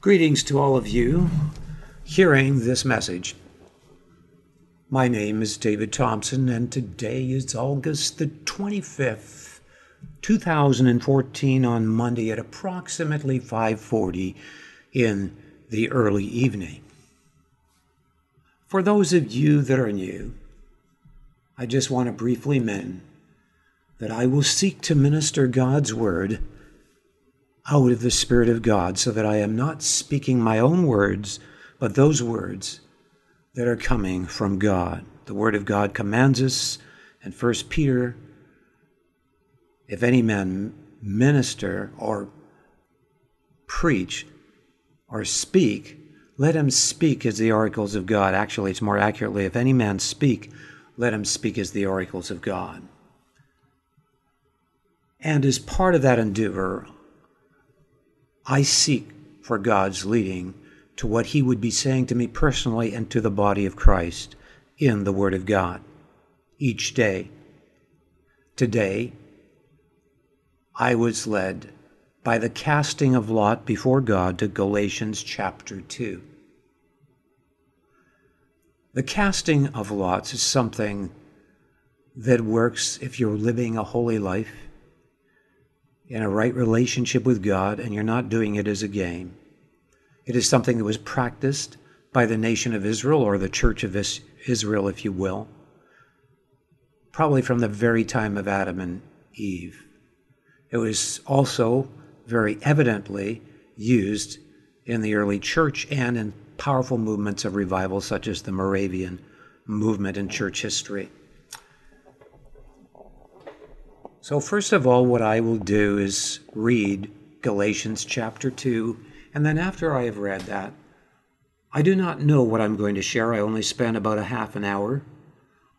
Greetings to all of you hearing this message. My name is David Thompson, and today is August the 25th, 2014, on Monday at approximately 5:40 in the early evening. For those of you that are new, I just want to briefly mention that I will seek to minister God's word out of the Spirit of God so that I am not speaking my own words, but those words that are coming from God. The Word of God commands us in 1 Peter if any man minister or preach or speak, let him speak as the oracles of God. Actually, it's more accurately, if any man speak, let him speak as the oracles of God. And as part of that endeavor, I seek for God's leading to what He would be saying to me personally and to the body of Christ in the Word of God each day. Today, I was led by the casting of lot before God to Galatians chapter 2. The casting of lots is something that works if you're living a holy life in a right relationship with God and you're not doing it as a game. It is something that was practiced by the nation of Israel or the church of Israel, if you will, probably from the very time of Adam and Eve. It was also very evidently used in the early church and in powerful movements of revival, such as the Moravian movement in church history. So, first of all, what I will do is read Galatians chapter 2, and then after I have read that, I do not know what I'm going to share. I only spent about a half an hour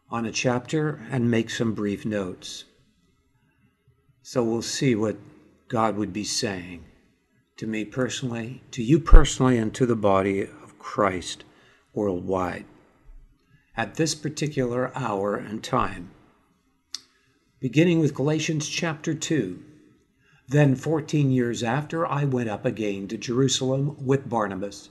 on a chapter and make some brief notes. So we'll see what God would be saying to me personally, to you personally, and to the body of Christ worldwide at this particular hour and time beginning with Galatians chapter 2. Then, fourteen years after, I went up again to Jerusalem with Barnabas,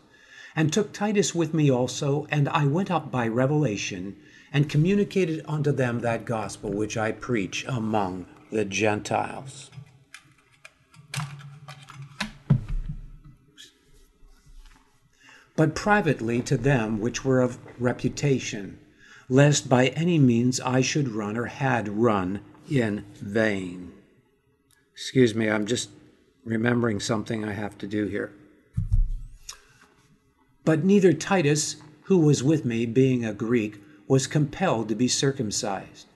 and took Titus with me also, and I went up by revelation, and communicated unto them that gospel which I preach among the Gentiles. But privately to them which were of reputation, lest by any means I should run or had run in vain. Excuse me, I'm just remembering something I have to do here. But neither Titus, who was with me, being a Greek, was compelled to be circumcised,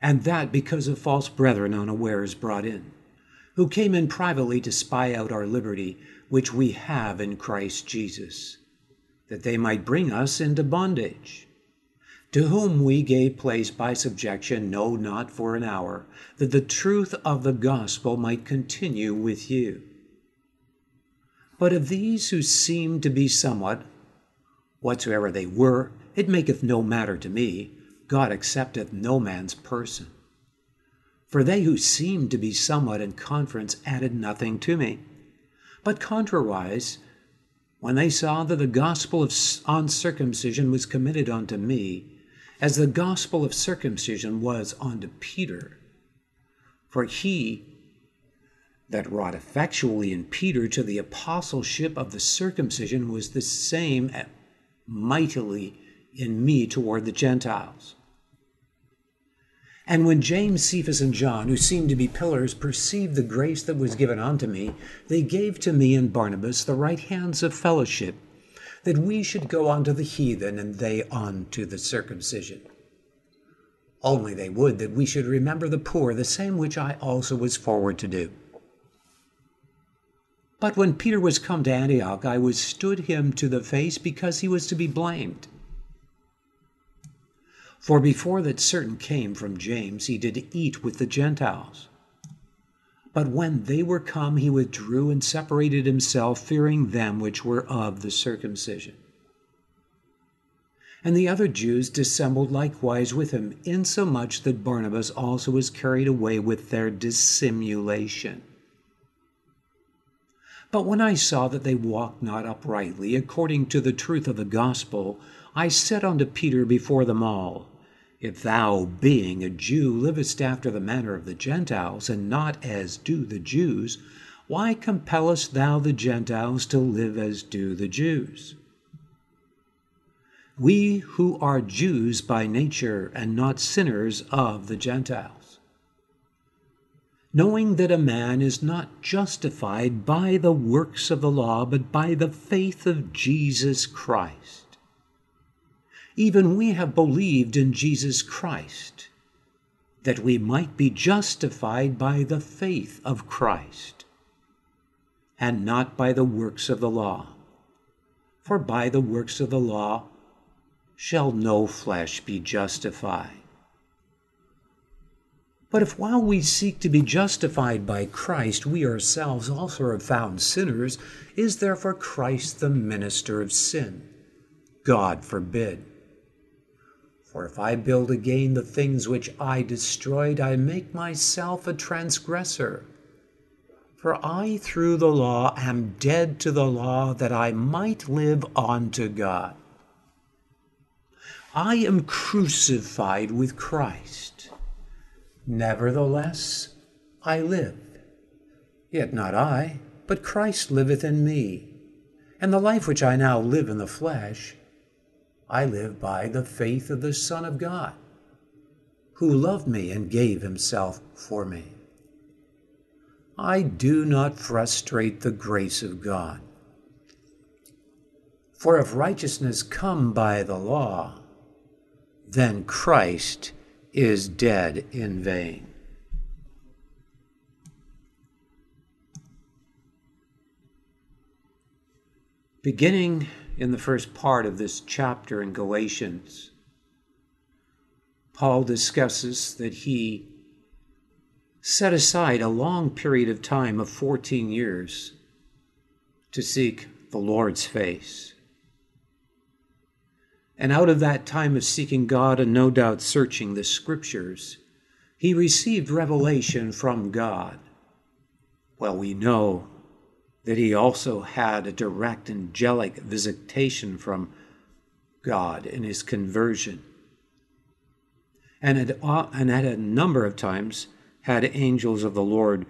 and that because of false brethren unawares brought in, who came in privately to spy out our liberty, which we have in Christ Jesus, that they might bring us into bondage to whom we gave place by subjection, no, not for an hour, that the truth of the gospel might continue with you. But of these who seemed to be somewhat, whatsoever they were, it maketh no matter to me. God accepteth no man's person. For they who seemed to be somewhat in conference added nothing to me. But contrariwise, when they saw that the gospel of uncircumcision was committed unto me, as the gospel of circumcision was unto Peter. For he that wrought effectually in Peter to the apostleship of the circumcision was the same mightily in me toward the Gentiles. And when James, Cephas, and John, who seemed to be pillars, perceived the grace that was given unto me, they gave to me and Barnabas the right hands of fellowship that we should go unto the heathen and they unto the circumcision. Only they would that we should remember the poor, the same which I also was forward to do. But when Peter was come to Antioch, I withstood him to the face because he was to be blamed. For before that certain came from James, he did eat with the Gentiles. But when they were come, he withdrew and separated himself, fearing them which were of the circumcision. And the other Jews dissembled likewise with him, insomuch that Barnabas also was carried away with their dissimulation. But when I saw that they walked not uprightly according to the truth of the gospel, I said unto Peter before them all, If thou, being a Jew, livest after the manner of the Gentiles, and not as do the Jews, why compellest thou the Gentiles to live as do the Jews? We who are Jews by nature and not sinners of the Gentiles knowing that a man is not justified by the works of the law, but by the faith of Jesus Christ. Even we have believed in Jesus Christ, that we might be justified by the faith of Christ, and not by the works of the law. For by the works of the law shall no flesh be justified. But if while we seek to be justified by Christ, we ourselves also are found sinners, is therefore Christ the minister of sin? God forbid. For if I build again the things which I destroyed, I make myself a transgressor. For I through the law am dead to the law that I might live unto God. I am crucified with Christ. Nevertheless, I live. Yet not I, but Christ liveth in me. And the life which I now live in the flesh, I live by the faith of the Son of God, who loved me and gave himself for me. I do not frustrate the grace of God. For if righteousness come by the law, then Christ is dead in vain. Beginning in the first part of this chapter in Galatians, Paul discusses that he set aside a long period of time of 14 years to seek the Lord's face. And out of that time of seeking God and no doubt searching the scriptures, he received revelation from God. Well, we know that he also had a direct angelic visitation from God in his conversion. And had, uh, and had a number of times had angels of the Lord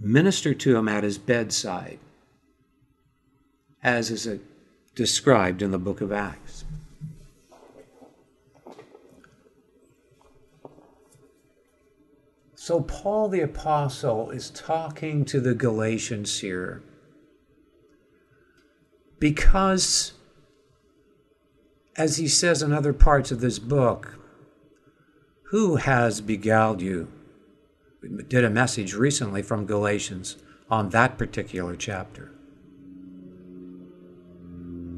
minister to him at his bedside, as is uh, described in the book of Acts. So, Paul the Apostle is talking to the Galatians here because, as he says in other parts of this book, who has beguiled you? We did a message recently from Galatians on that particular chapter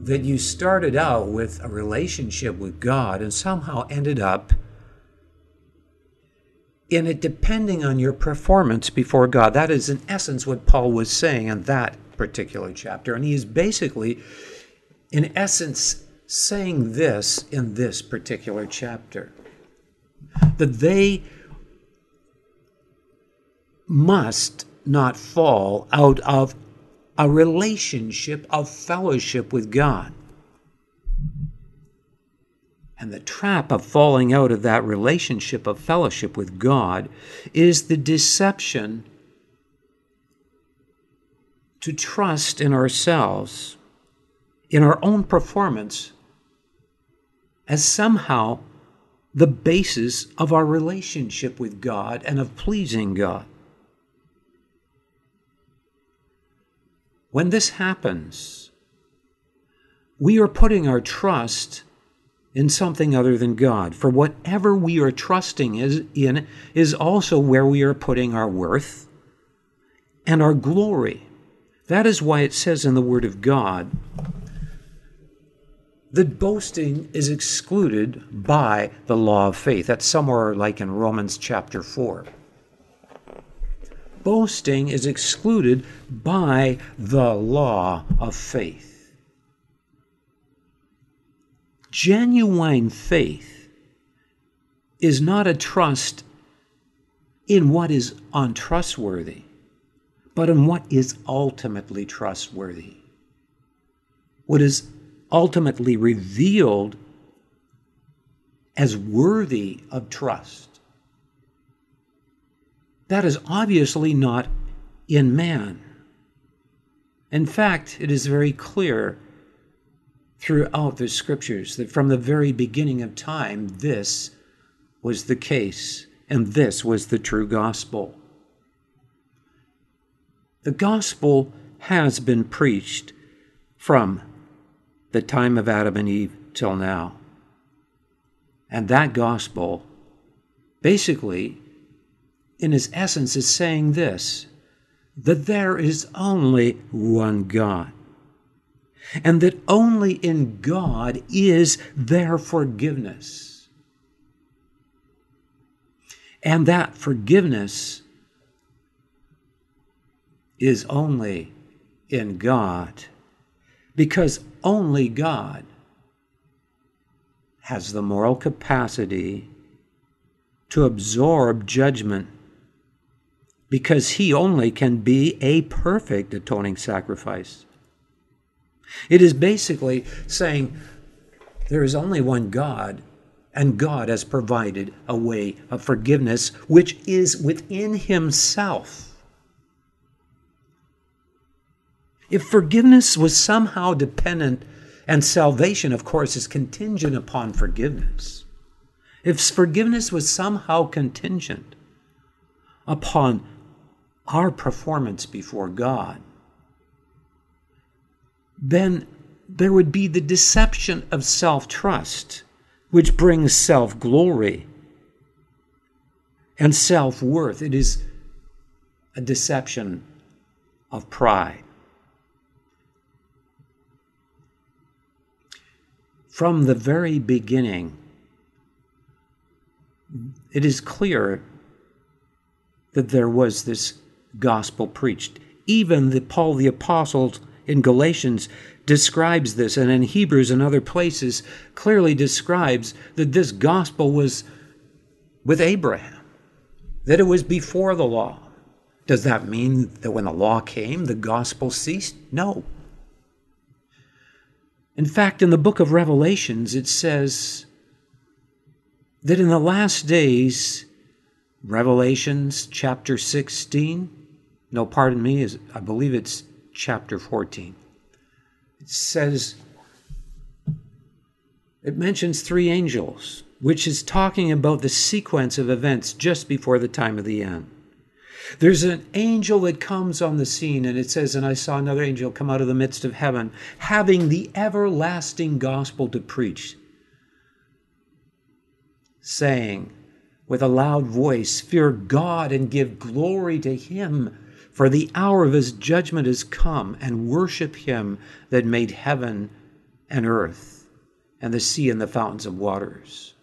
that you started out with a relationship with God and somehow ended up in it depending on your performance before God. That is, in essence, what Paul was saying in that particular chapter. And he is basically, in essence, saying this in this particular chapter that they must not fall out of a relationship of fellowship with God. And the trap of falling out of that relationship of fellowship with God is the deception to trust in ourselves, in our own performance, as somehow the basis of our relationship with God and of pleasing God. When this happens, we are putting our trust in something other than God. For whatever we are trusting is in is also where we are putting our worth and our glory. That is why it says in the Word of God that boasting is excluded by the law of faith. That's somewhere like in Romans chapter 4 boasting is excluded by the law of faith. Genuine faith is not a trust in what is untrustworthy, but in what is ultimately trustworthy. What is ultimately revealed as worthy of trust. That is obviously not in man. In fact, it is very clear throughout the scriptures that from the very beginning of time, this was the case, and this was the true gospel. The gospel has been preached from the time of Adam and Eve till now. And that gospel, basically, in its essence, is saying this that there is only one God, and that only in God is there forgiveness. And that forgiveness is only in God, because only God has the moral capacity to absorb judgment because he only can be a perfect atoning sacrifice. It is basically saying there is only one God, and God has provided a way of forgiveness which is within himself. If forgiveness was somehow dependent and salvation, of course, is contingent upon forgiveness. If forgiveness was somehow contingent upon our performance before God, then there would be the deception of self trust, which brings self glory and self worth. It is a deception of pride. from the very beginning, it is clear that there was this gospel preached. Even the Paul the Apostle in Galatians describes this, and in Hebrews and other places clearly describes that this gospel was with Abraham, that it was before the law. Does that mean that when the law came, the gospel ceased? No. In fact, in the book of Revelations, it says that in the last days, Revelations chapter 16, no, pardon me, is I believe it's chapter 14. It says, it mentions three angels, which is talking about the sequence of events just before the time of the end. There's an angel that comes on the scene, and it says, And I saw another angel come out of the midst of heaven, having the everlasting gospel to preach, saying with a loud voice, Fear God and give glory to him, for the hour of his judgment is come, and worship him that made heaven and earth, and the sea and the fountains of waters.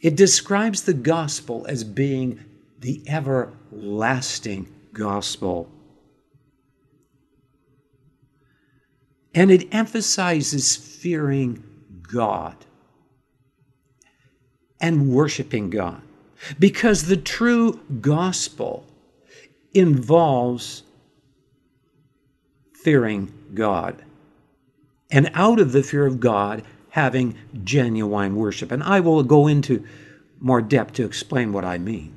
It describes the gospel as being the everlasting gospel. And it emphasizes fearing God and worshiping God because the true gospel involves fearing God. And out of the fear of God, having genuine worship. And I will go into more depth to explain what I mean.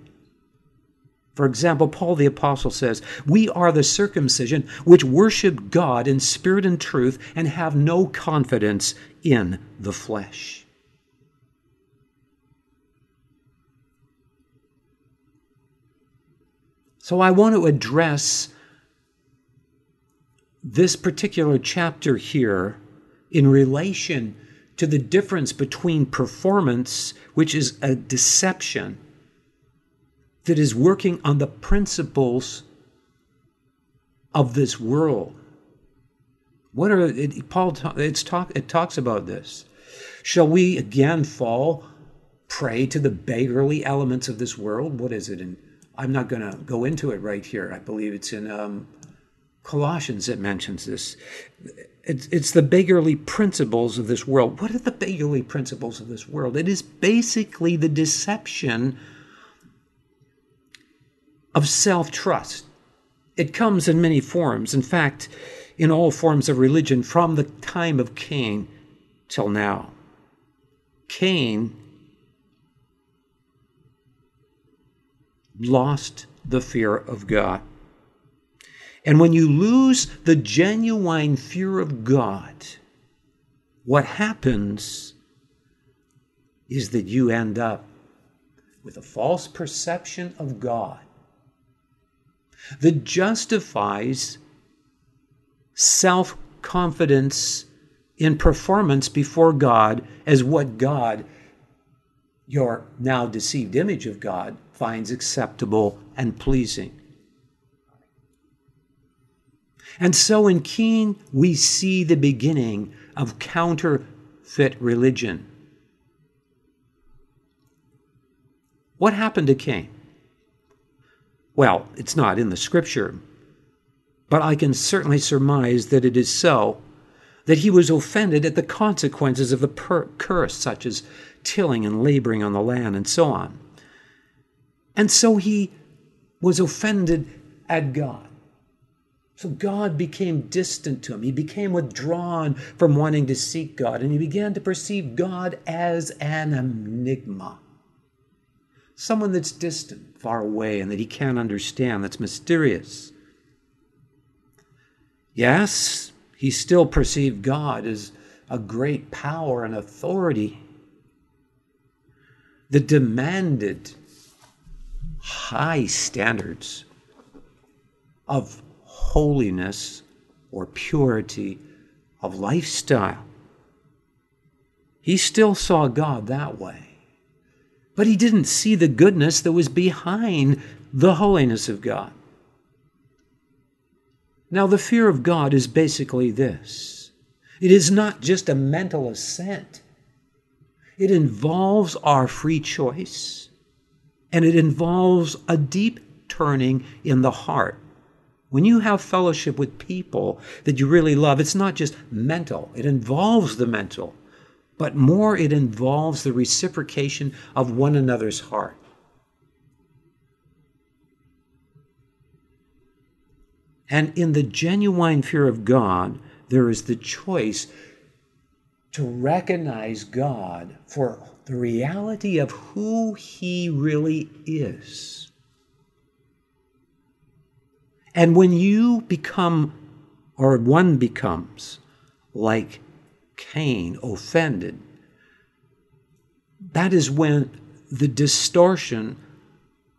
For example, Paul the Apostle says, We are the circumcision which worship God in spirit and truth and have no confidence in the flesh. So I want to address this particular chapter here in relation to the difference between performance, which is a deception, that is working on the principles of this world. What are it, Paul? It's talk. It talks about this. Shall we again fall prey to the beggarly elements of this world? What is it? And I'm not going to go into it right here. I believe it's in um, Colossians that mentions this. It's, it's the beggarly principles of this world. What are the beggarly principles of this world? It is basically the deception of self trust. It comes in many forms. In fact, in all forms of religion from the time of Cain till now. Cain lost the fear of God. And when you lose the genuine fear of God, what happens is that you end up with a false perception of God that justifies self confidence in performance before God as what God, your now deceived image of God, finds acceptable and pleasing. And so in Cain, we see the beginning of counterfeit religion. What happened to Cain? Well, it's not in the scripture, but I can certainly surmise that it is so, that he was offended at the consequences of the per- curse, such as tilling and laboring on the land and so on. And so he was offended at God. So God became distant to him. He became withdrawn from wanting to seek God, and he began to perceive God as an enigma someone that's distant, far away, and that he can't understand, that's mysterious. Yes, he still perceived God as a great power and authority that demanded high standards of holiness or purity of lifestyle. He still saw God that way. But he didn't see the goodness that was behind the holiness of God. Now, the fear of God is basically this it is not just a mental assent, it involves our free choice, and it involves a deep turning in the heart. When you have fellowship with people that you really love, it's not just mental, it involves the mental but more it involves the reciprocation of one another's heart. And in the genuine fear of God, there is the choice to recognize God for the reality of who He really is. And when you become, or one becomes, like Cain offended, that is when the distortion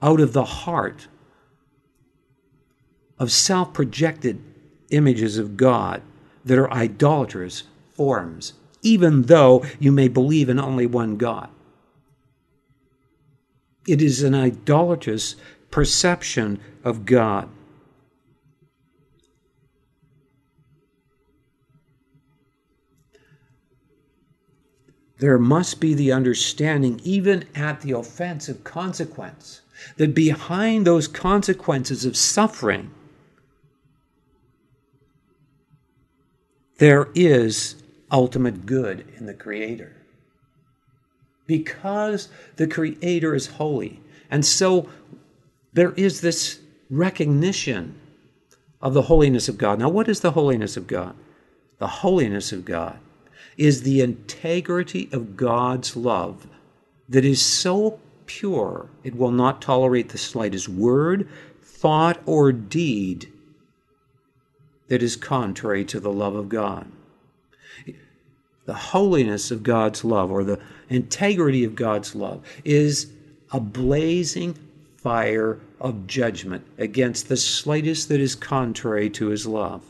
out of the heart of self projected images of God that are idolatrous forms, even though you may believe in only one God. It is an idolatrous perception of God. there must be the understanding, even at the offensive consequence, that behind those consequences of suffering, there is ultimate good in the Creator. Because the Creator is holy. And so there is this recognition of the holiness of God. Now, what is the holiness of God? The holiness of God is the integrity of God's love that is so pure it will not tolerate the slightest word, thought, or deed that is contrary to the love of God. The holiness of God's love, or the integrity of God's love, is a blazing fire of judgment against the slightest that is contrary to his love.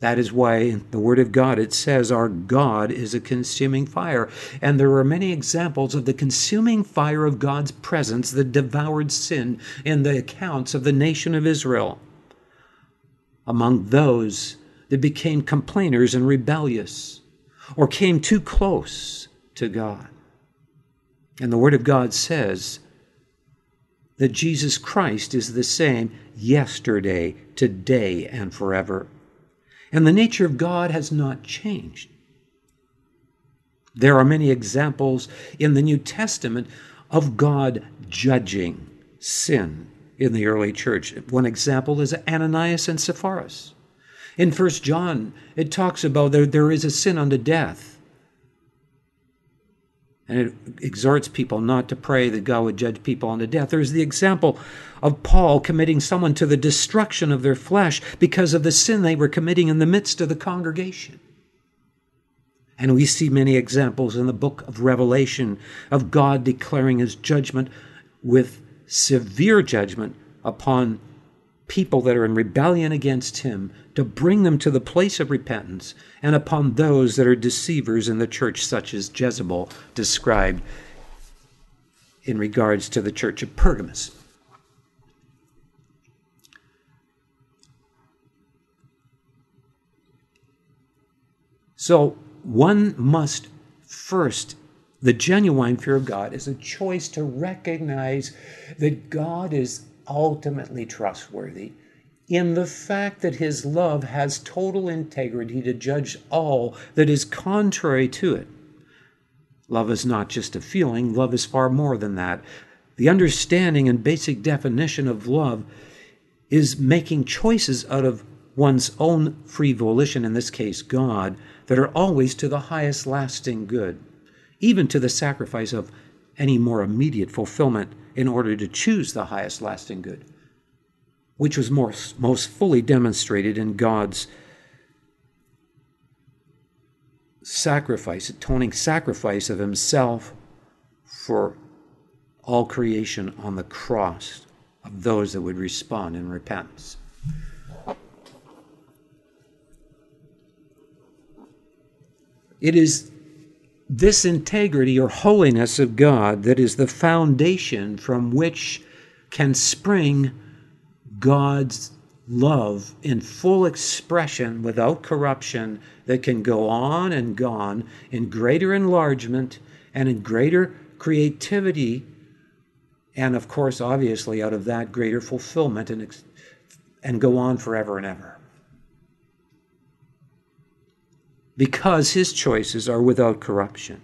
That is why in the Word of God it says our God is a consuming fire. And there are many examples of the consuming fire of God's presence that devoured sin in the accounts of the nation of Israel. Among those that became complainers and rebellious or came too close to God. And the Word of God says that Jesus Christ is the same yesterday, today, and forever and the nature of God has not changed. There are many examples in the New Testament of God judging sin in the early church. One example is Ananias and Sapphira. In First John, it talks about there, there is a sin unto death. And it exhorts people not to pray that God would judge people unto death. There's the example of Paul committing someone to the destruction of their flesh because of the sin they were committing in the midst of the congregation. And we see many examples in the book of Revelation of God declaring his judgment with severe judgment upon people that are in rebellion against him to bring them to the place of repentance and upon those that are deceivers in the church, such as Jezebel described in regards to the church of Pergamos. So, one must first, the genuine fear of God is a choice to recognize that God is ultimately trustworthy in the fact that his love has total integrity to judge all that is contrary to it. Love is not just a feeling, love is far more than that. The understanding and basic definition of love is making choices out of one's own free volition, in this case, God, that are always to the highest lasting good, even to the sacrifice of any more immediate fulfillment in order to choose the highest lasting good, which was most fully demonstrated in God's sacrifice, atoning sacrifice of Himself for all creation on the cross of those that would respond in repentance. It is this integrity or holiness of God that is the foundation from which can spring God's love in full expression without corruption that can go on and gone in greater enlargement and in greater creativity and of course obviously out of that greater fulfillment and and go on forever and ever because his choices are without corruption,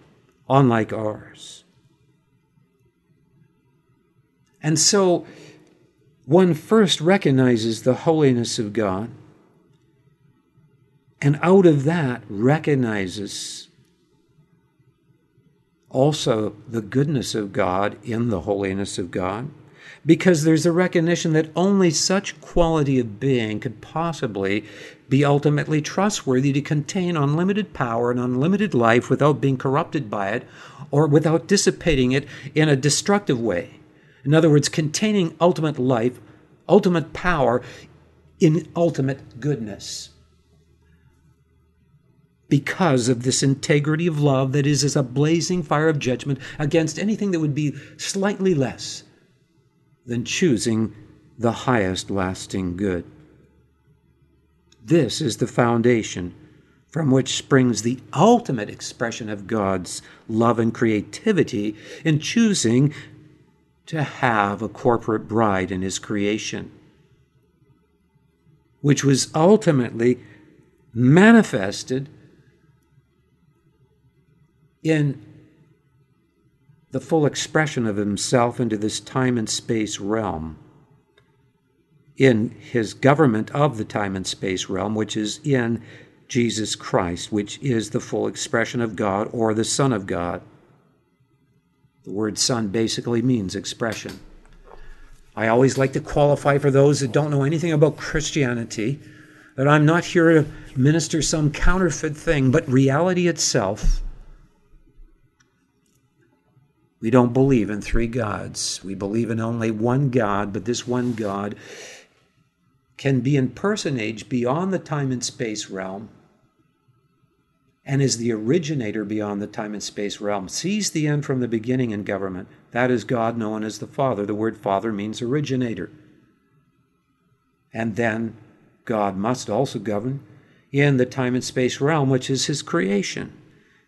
unlike ours. And so one first recognizes the holiness of God, and out of that recognizes also the goodness of God in the holiness of God because there's a recognition that only such quality of being could possibly be ultimately trustworthy to contain unlimited power and unlimited life without being corrupted by it or without dissipating it in a destructive way. In other words, containing ultimate life, ultimate power in ultimate goodness. Because of this integrity of love that is as a blazing fire of judgment against anything that would be slightly less than choosing the highest lasting good. This is the foundation from which springs the ultimate expression of God's love and creativity in choosing to have a corporate bride in His creation, which was ultimately manifested in the full expression of himself into this time and space realm. In his government of the time and space realm, which is in Jesus Christ, which is the full expression of God or the Son of God. The word Son basically means expression. I always like to qualify for those that don't know anything about Christianity that I'm not here to minister some counterfeit thing, but reality itself we don't believe in three gods. We believe in only one God, but this one God can be in personage beyond the time and space realm and is the originator beyond the time and space realm, sees the end from the beginning in government. That is God known as the Father. The word Father means originator. And then God must also govern in the time and space realm, which is his creation.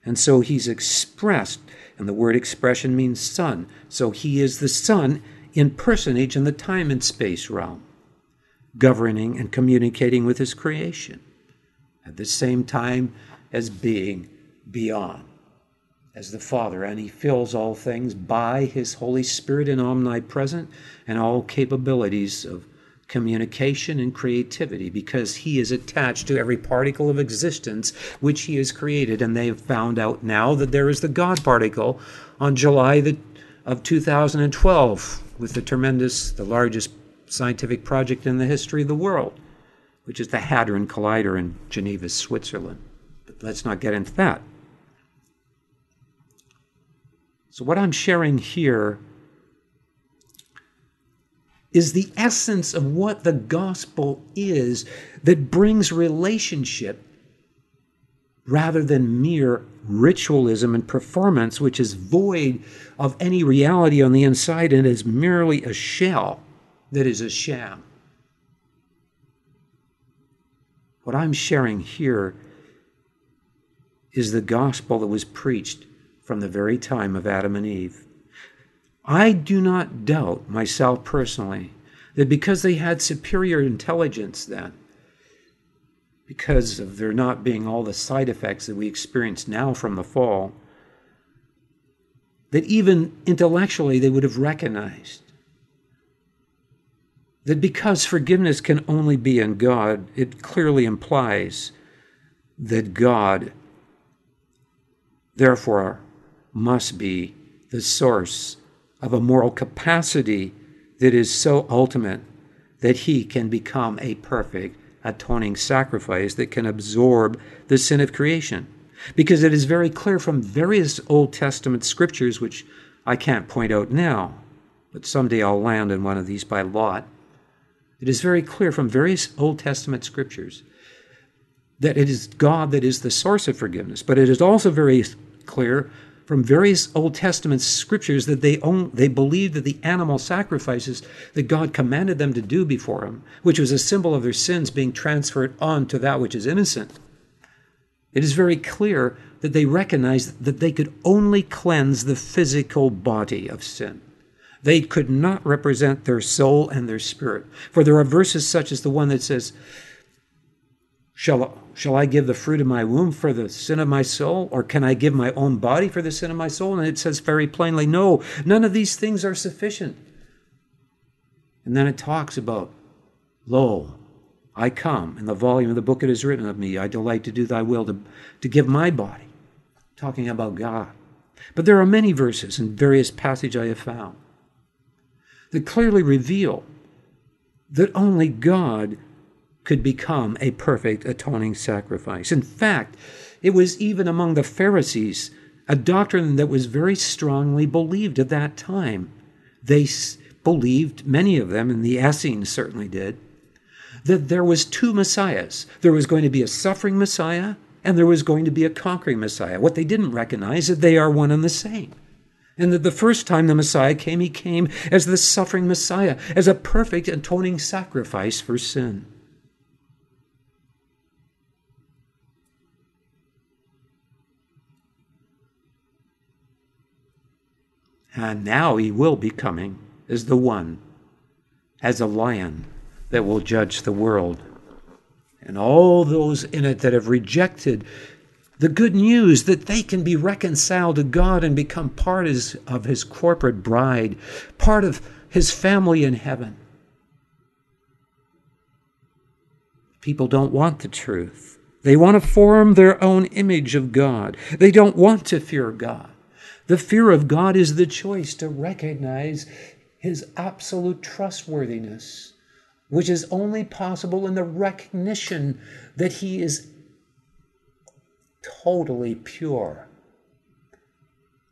And so he's expressed and the word expression means son. So he is the son in personage in the time and space realm, governing and communicating with his creation at the same time as being beyond, as the Father, and he fills all things by his Holy Spirit and omnipresent and all capabilities of communication and creativity because he is attached to every particle of existence which he has created. And they have found out now that there is the god particle on july the, of 2012 with the tremendous the largest scientific project in the history of the world which is the hadron collider in geneva switzerland. But let's not get into that. So what i'm sharing here is the essence of what the gospel is that brings relationship rather than mere ritualism and performance, which is void of any reality on the inside and is merely a shell that is a sham. What I'm sharing here is the gospel that was preached from the very time of Adam and Eve. I do not doubt myself personally that because they had superior intelligence then, because of there not being all the side effects that we experience now from the fall, that even intellectually they would have recognized that because forgiveness can only be in God, it clearly implies that God, therefore, must be the source of a moral capacity that is so ultimate that he can become a perfect atoning sacrifice that can absorb the sin of creation. Because it is very clear from various Old Testament scriptures, which I can't point out now, but someday I'll land in one of these by lot. It is very clear from various Old Testament scriptures that it is God that is the source of forgiveness, but it is also very clear from various Old Testament scriptures that they own, they believed that the animal sacrifices that God commanded them to do before Him, which was a symbol of their sins being transferred on to that which is innocent. It is very clear that they recognized that they could only cleanse the physical body of sin. They could not represent their soul and their spirit. For there are verses such as the one that says, Shall, shall I give the fruit of my womb for the sin of my soul? Or can I give my own body for the sin of my soul? And it says very plainly, no, none of these things are sufficient. And then it talks about, Lo, I come. In the volume of the book it is written of me, I delight to do thy will, to, to give my body. Talking about God. But there are many verses in various passages I have found that clearly reveal that only God could become a perfect atoning sacrifice. In fact, it was even among the Pharisees a doctrine that was very strongly believed at that time. They believed, many of them, and the Essenes certainly did, that there was two messiahs. There was going to be a suffering messiah and there was going to be a conquering messiah. What they didn't recognize is that they are one and the same. And that the first time the Messiah came, he came as the suffering Messiah, as a perfect atoning sacrifice for sin. And now he will be coming as the one, as a lion that will judge the world. And all those in it that have rejected the good news that they can be reconciled to God and become part of his corporate bride, part of his family in heaven. People don't want the truth. They want to form their own image of God. They don't want to fear God. The fear of God is the choice to recognize his absolute trustworthiness, which is only possible in the recognition that he is totally pure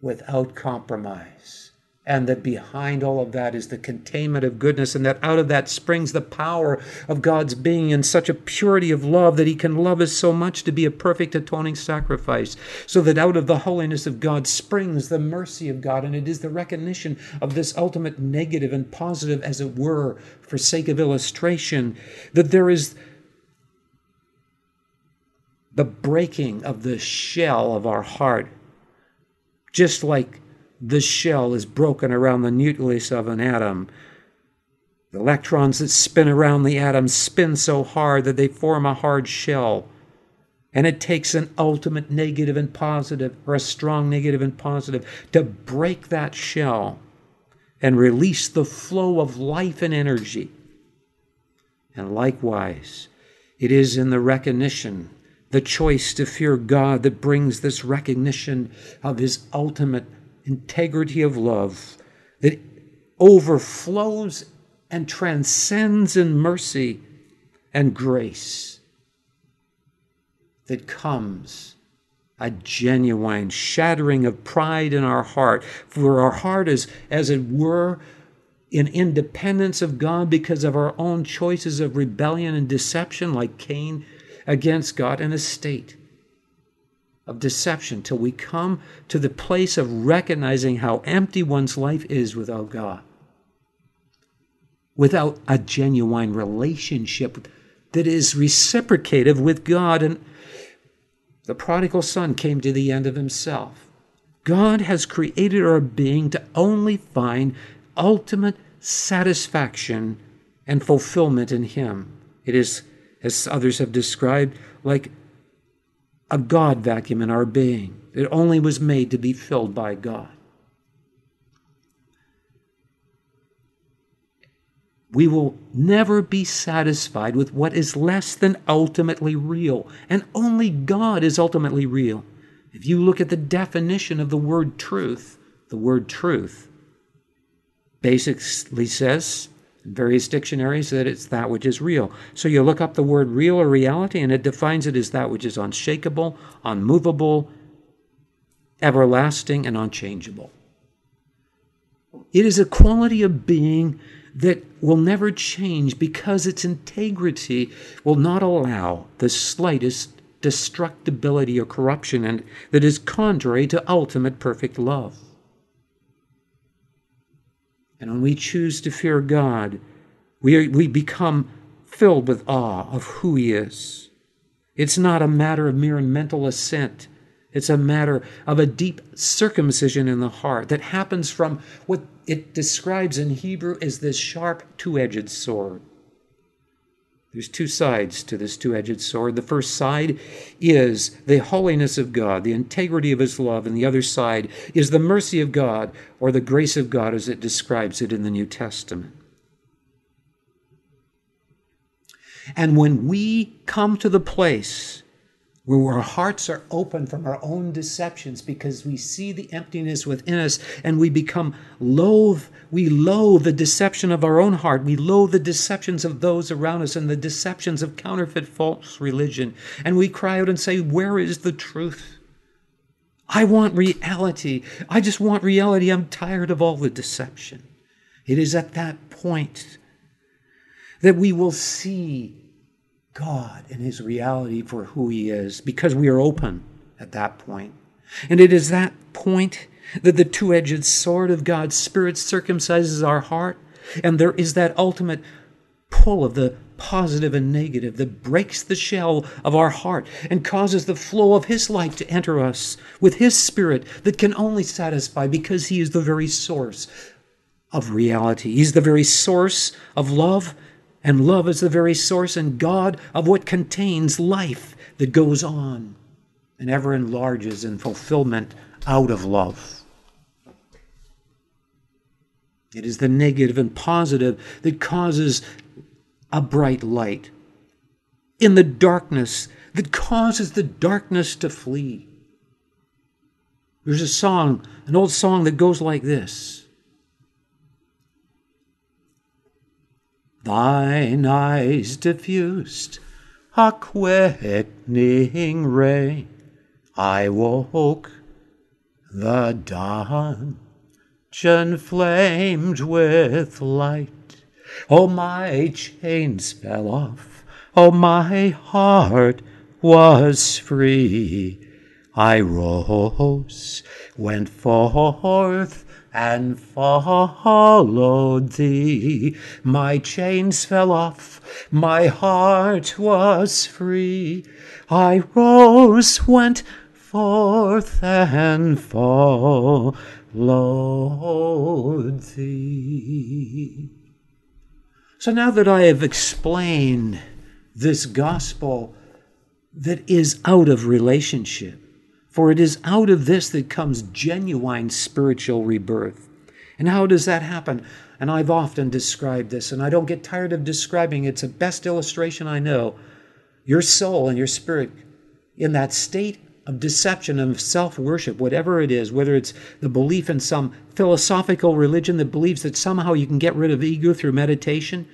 without compromise. And that behind all of that is the containment of goodness, and that out of that springs the power of God's being in such a purity of love that He can love us so much to be a perfect atoning sacrifice, so that out of the holiness of God springs the mercy of God, and it is the recognition of this ultimate negative and positive, as it were, for sake of illustration, that there is the breaking of the shell of our heart, just like the shell is broken around the nucleus of an atom. The electrons that spin around the atom spin so hard that they form a hard shell. And it takes an ultimate negative and positive, or a strong negative and positive, to break that shell and release the flow of life and energy. And likewise, it is in the recognition, the choice to fear God that brings this recognition of His ultimate integrity of love that overflows and transcends in mercy and grace that comes a genuine shattering of pride in our heart. For our heart is as it were in independence of God because of our own choices of rebellion and deception like Cain against God in a state of deception till we come to the place of recognizing how empty one's life is without God without a genuine relationship that is reciprocative with God. And the prodigal son came to the end of himself. God has created our being to only find ultimate satisfaction and fulfillment in Him. It is, as others have described, like a God vacuum in our being. It only was made to be filled by God. We will never be satisfied with what is less than ultimately real, and only God is ultimately real. If you look at the definition of the word truth, the word truth basically says various dictionaries that it's that which is real. So you look up the word real or reality, and it defines it as that which is unshakable, unmovable, everlasting, and unchangeable. It is a quality of being that will never change because its integrity will not allow the slightest destructibility or corruption and that is contrary to ultimate perfect love. And when we choose to fear God, we, are, we become filled with awe of who He is. It's not a matter of mere mental assent. It's a matter of a deep circumcision in the heart that happens from what it describes in Hebrew as this sharp two edged sword. There's two sides to this two edged sword. The first side is the holiness of God, the integrity of His love, and the other side is the mercy of God or the grace of God as it describes it in the New Testament. And when we come to the place where our hearts are open from our own deceptions because we see the emptiness within us and we become loath, we loathe the deception of our own heart. We loathe the deceptions of those around us and the deceptions of counterfeit false religion. And we cry out and say, Where is the truth? I want reality. I just want reality. I'm tired of all the deception. It is at that point that we will see God and His reality for who He is because we are open at that point. And it is that point that the two edged sword of God's Spirit circumcises our heart, and there is that ultimate pull of the positive and negative that breaks the shell of our heart and causes the flow of His life to enter us with His Spirit that can only satisfy because He is the very source of reality. He's the very source of love and love is the very source and God of what contains life that goes on and ever enlarges in fulfillment out of love. It is the negative and positive that causes a bright light in the darkness that causes the darkness to flee. There's a song, an old song that goes like this Thine eyes diffused a quickening ray. I woke, the dawn flamed with light. Oh, my chains fell off. Oh, my heart was free. I rose, went forth and followed thee. My chains fell off, my heart was free. I rose, went forth, and followed thee. So now that I have explained this gospel that is out of relationship. For it is out of this that comes genuine spiritual rebirth. And how does that happen? And I've often described this, and I don't get tired of describing it. It's the best illustration I know. Your soul and your spirit in that state of deception and self worship, whatever it is, whether it's the belief in some philosophical religion that believes that somehow you can get rid of ego through meditation,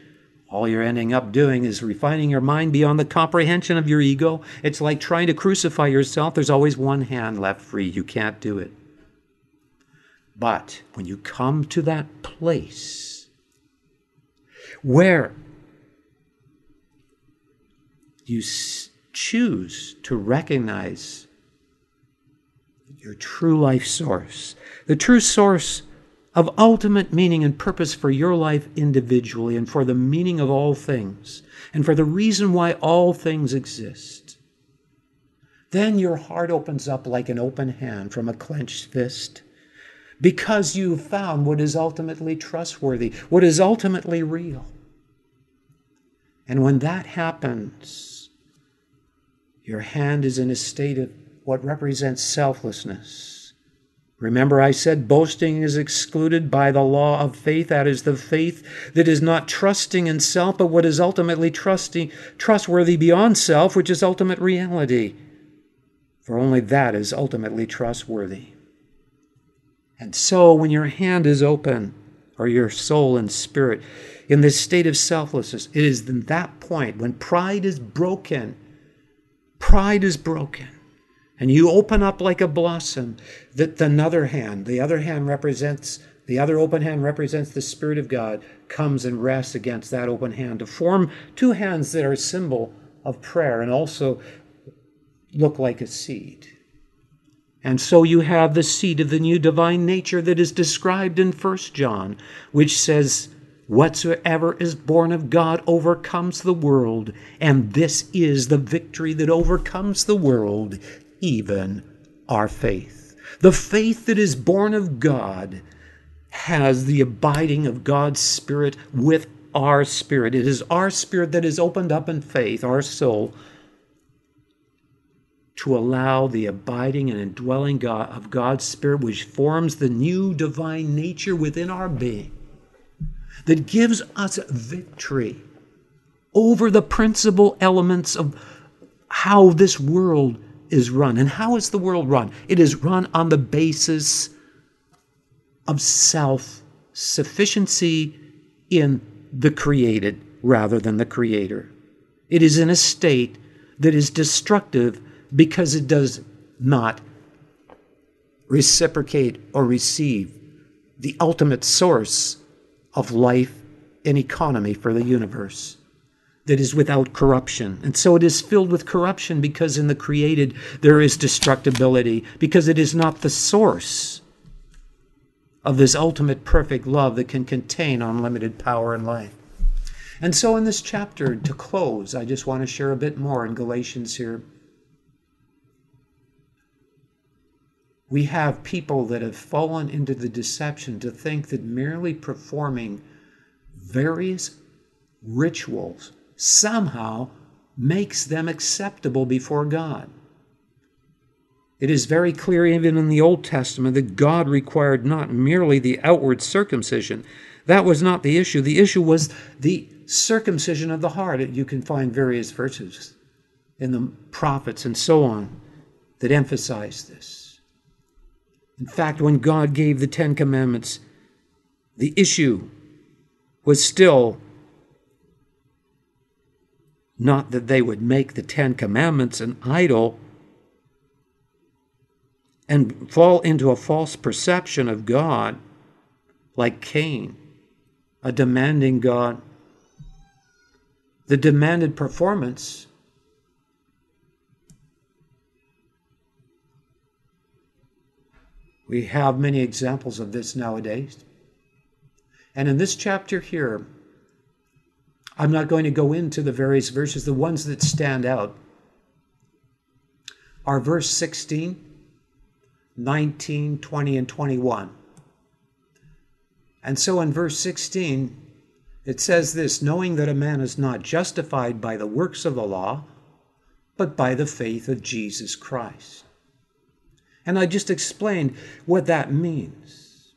all you're ending up doing is refining your mind beyond the comprehension of your ego. It's like trying to crucify yourself. There's always one hand left free. You can't do it. But when you come to that place where you choose to recognize your true life source, the true source of ultimate meaning and purpose for your life individually and for the meaning of all things and for the reason why all things exist. Then your heart opens up like an open hand from a clenched fist because you've found what is ultimately trustworthy, what is ultimately real. And when that happens, your hand is in a state of what represents selflessness. Remember, I said boasting is excluded by the law of faith. That is the faith that is not trusting in self, but what is ultimately trusting, trustworthy beyond self, which is ultimate reality. For only that is ultimately trustworthy. And so, when your hand is open, or your soul and spirit, in this state of selflessness, it is in that point when pride is broken. Pride is broken. And you open up like a blossom that the other hand, the other hand represents, the other open hand represents the Spirit of God, comes and rests against that open hand to form two hands that are a symbol of prayer and also look like a seed. And so you have the seed of the new divine nature that is described in 1 John, which says, Whatsoever is born of God overcomes the world, and this is the victory that overcomes the world, even our faith. The faith that is born of God has the abiding of God's Spirit with our spirit. It is our spirit that is opened up in faith, our soul, to allow the abiding and indwelling God, of God's Spirit, which forms the new divine nature within our being, that gives us victory over the principal elements of how this world is run. And how is the world run? It is run on the basis of self sufficiency in the created rather than the creator. It is in a state that is destructive because it does not reciprocate or receive the ultimate source of life and economy for the universe that is without corruption. And so it is filled with corruption because in the created there is destructibility, because it is not the source of this ultimate perfect love that can contain unlimited power and life. And so in this chapter, to close, I just want to share a bit more in Galatians here. We have people that have fallen into the deception to think that merely performing various rituals somehow makes them acceptable before God. It is very clear, even in the Old Testament, that God required not merely the outward circumcision. That was not the issue. The issue was the circumcision of the heart. You can find various verses in the prophets and so on that emphasize this. In fact, when God gave the Ten Commandments, the issue was still not that they would make the Ten Commandments an idol and fall into a false perception of God like Cain, a demanding God. The demanded performance We have many examples of this nowadays. And in this chapter here, I'm not going to go into the various verses. The ones that stand out are verse 16, 19, 20, and 21. And so in verse 16, it says this knowing that a man is not justified by the works of the law, but by the faith of Jesus Christ. And I just explained what that means.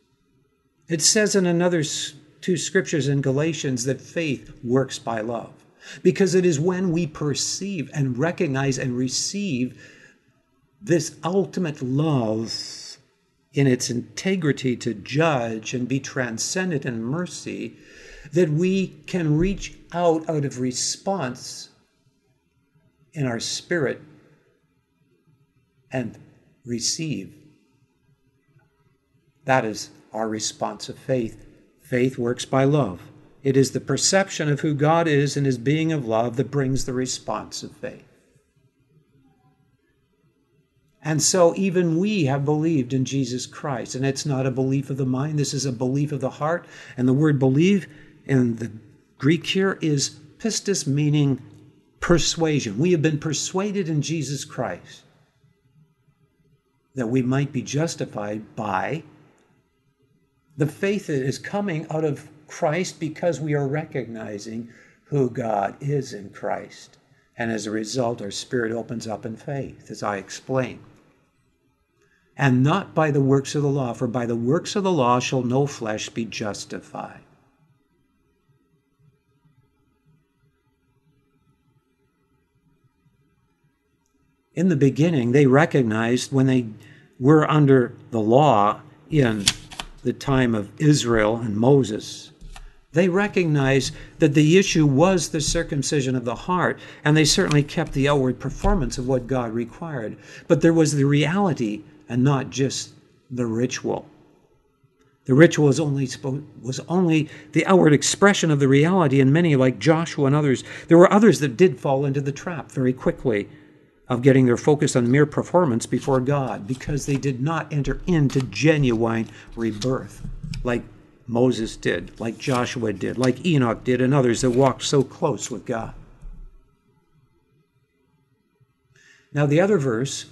It says in another two scriptures in Galatians that faith works by love, because it is when we perceive and recognize and receive this ultimate love in its integrity to judge and be transcendent in mercy that we can reach out out of response in our spirit and receive. That is our response of faith. Faith works by love. It is the perception of who God is and his being of love that brings the response of faith. And so, even we have believed in Jesus Christ. And it's not a belief of the mind, this is a belief of the heart. And the word believe in the Greek here is pistis, meaning persuasion. We have been persuaded in Jesus Christ that we might be justified by the faith that is coming out of Christ because we are recognizing who God is in Christ. And as a result, our spirit opens up in faith, as I explained. And not by the works of the law, for by the works of the law shall no flesh be justified. in the beginning, they recognized when they were under the law in the time of Israel and Moses, they recognized that the issue was the circumcision of the heart, and they certainly kept the outward performance of what God required. But there was the reality and not just the ritual. The ritual was only, was only the outward expression of the reality, and many, like Joshua and others, there were others that did fall into the trap very quickly of getting their focus on mere performance before God because they did not enter into genuine rebirth like Moses did, like Joshua did, like Enoch did, and others that walked so close with God. Now, the other verse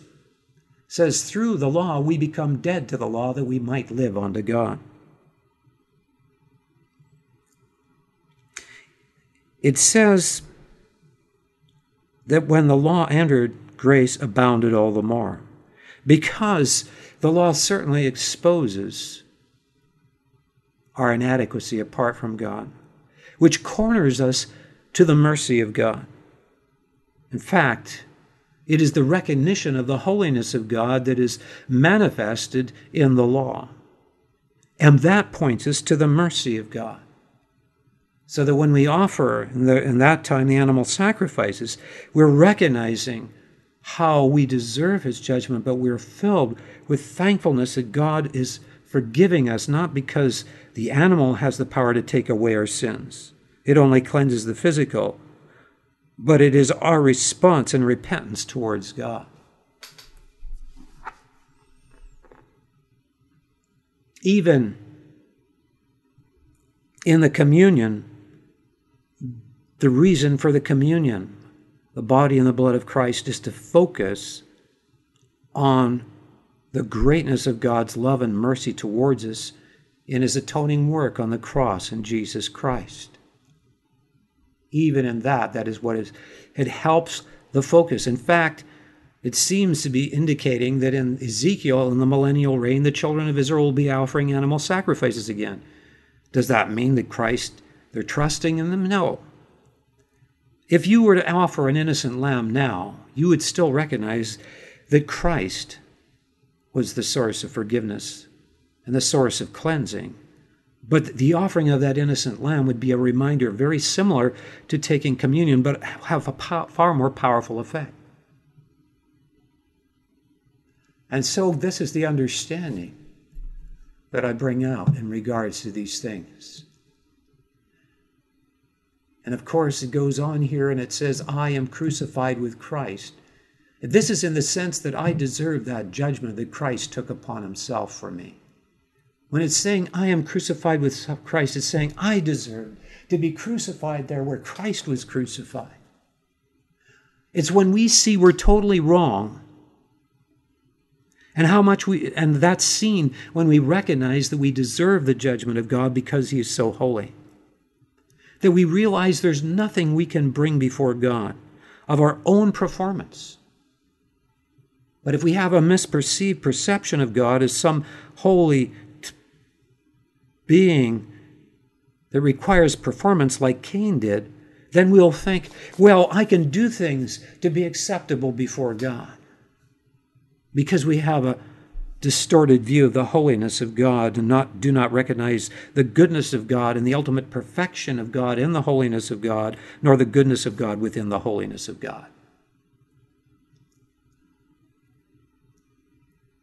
says, Through the law we become dead to the law that we might live unto God. It says that when the law entered, grace abounded all the more. Because the law certainly exposes our inadequacy apart from God, which corners us to the mercy of God. In fact, it is the recognition of the holiness of God that is manifested in the law. And that points us to the mercy of God. So that when we offer, in, the, in that time, the animal sacrifices, we're recognizing how we deserve his judgment, but we're filled with thankfulness that God is forgiving us, not because the animal has the power to take away our sins. It only cleanses the physical, but it is our response and repentance towards God. Even in the communion, the reason for the communion the body and the blood of Christ is to focus on the greatness of God's love and mercy towards us in his atoning work on the cross in Jesus Christ. Even in that, that is what is, it helps the focus. In fact, it seems to be indicating that in Ezekiel, in the millennial reign, the children of Israel will be offering animal sacrifices again. Does that mean that Christ, they're trusting in them? No. If you were to offer an innocent lamb now, you would still recognize that Christ was the source of forgiveness and the source of cleansing. But the offering of that innocent lamb would be a reminder very similar to taking communion, but have a far more powerful effect. And so, this is the understanding that I bring out in regards to these things. And of course, it goes on here and it says, I am crucified with Christ. This is in the sense that I deserve that judgment that Christ took upon himself for me. When it's saying, I am crucified with Christ, it's saying, I deserve to be crucified there where Christ was crucified. It's when we see we're totally wrong and how much we, and that's seen when we recognize that we deserve the judgment of God because He is so holy that we realize there's nothing we can bring before God. of our own performance. But if we have a misperceived perception of God as some holy being that requires performance like Cain did, then we'll think, well, I can do things to be acceptable before God. Because we have a distorted view of the holiness of God and not, do not recognize the goodness of God and the ultimate perfection of God in the holiness of God, nor the goodness of God within the holiness of God.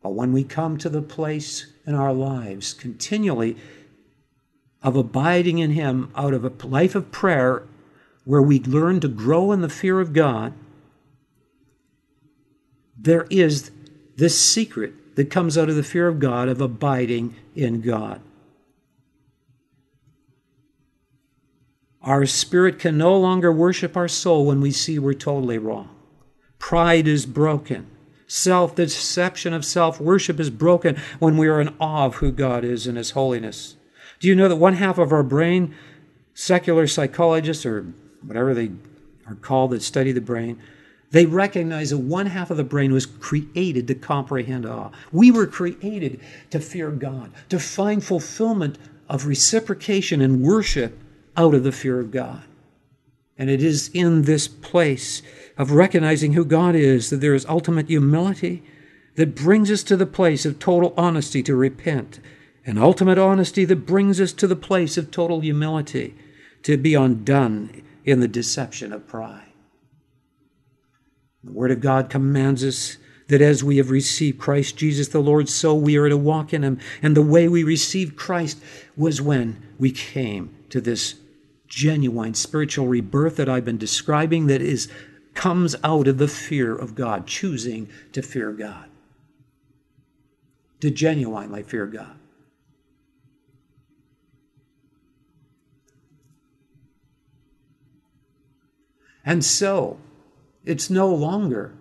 But when we come to the place in our lives continually of abiding in Him out of a life of prayer where we learn to grow in the fear of God, there is this secret that comes out of the fear of God of abiding in God. Our spirit can no longer worship our soul when we see we're totally wrong. Pride is broken. Self deception of self worship is broken when we are in awe of who God is and His holiness. Do you know that one half of our brain, secular psychologists or whatever they are called that study the brain, they recognize that one half of the brain was created to comprehend awe. We were created to fear God, to find fulfillment of reciprocation and worship out of the fear of God. And it is in this place of recognizing who God is that there is ultimate humility that brings us to the place of total honesty to repent and ultimate honesty that brings us to the place of total humility, to be undone in the deception of pride. The Word of God commands us that as we have received Christ Jesus the Lord, so we are to walk in Him. And the way we received Christ was when we came to this genuine spiritual rebirth that I've been describing that is comes out of the fear of God, choosing to fear God. To genuinely fear God. And so, it's no longer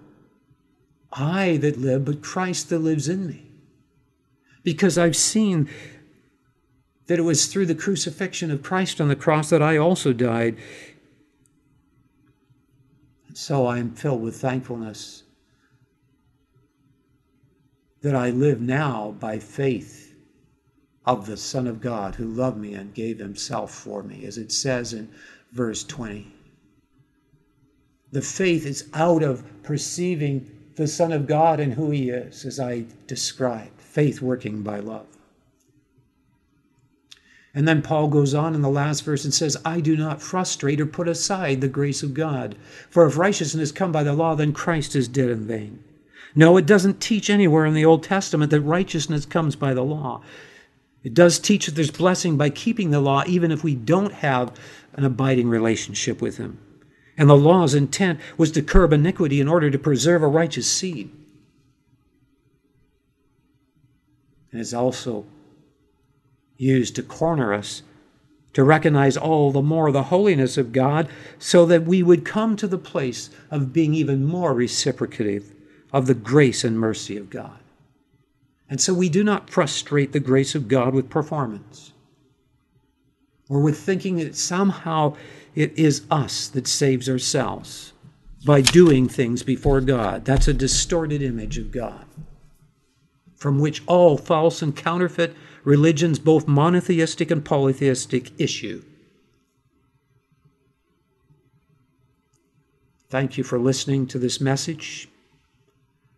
I that live, but Christ that lives in me. Because I've seen that it was through the crucifixion of Christ on the cross that I also died. And so I am filled with thankfulness that I live now by faith of the Son of God who loved me and gave himself for me, as it says in verse 20. The faith is out of perceiving the Son of God and who He is, as I described faith working by love. And then Paul goes on in the last verse and says, I do not frustrate or put aside the grace of God. For if righteousness come by the law, then Christ is dead in vain. No, it doesn't teach anywhere in the Old Testament that righteousness comes by the law. It does teach that there's blessing by keeping the law, even if we don't have an abiding relationship with Him and the law's intent was to curb iniquity in order to preserve a righteous seed. And it's also used to corner us to recognize all the more the holiness of God so that we would come to the place of being even more reciprocative of the grace and mercy of God. And so we do not frustrate the grace of God with performance or with thinking that somehow it is us that saves ourselves by doing things before God. That's a distorted image of God, from which all false and counterfeit religions, both monotheistic and polytheistic, issue. Thank you for listening to this message.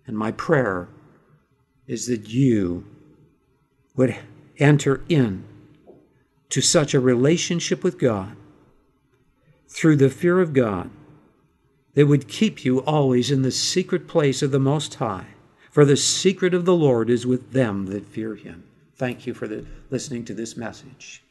And my prayer is that you would enter in to such a relationship with God through the fear of God that would keep you always in the secret place of the Most High. For the secret of the Lord is with them that fear him. Thank you for the, listening to this message.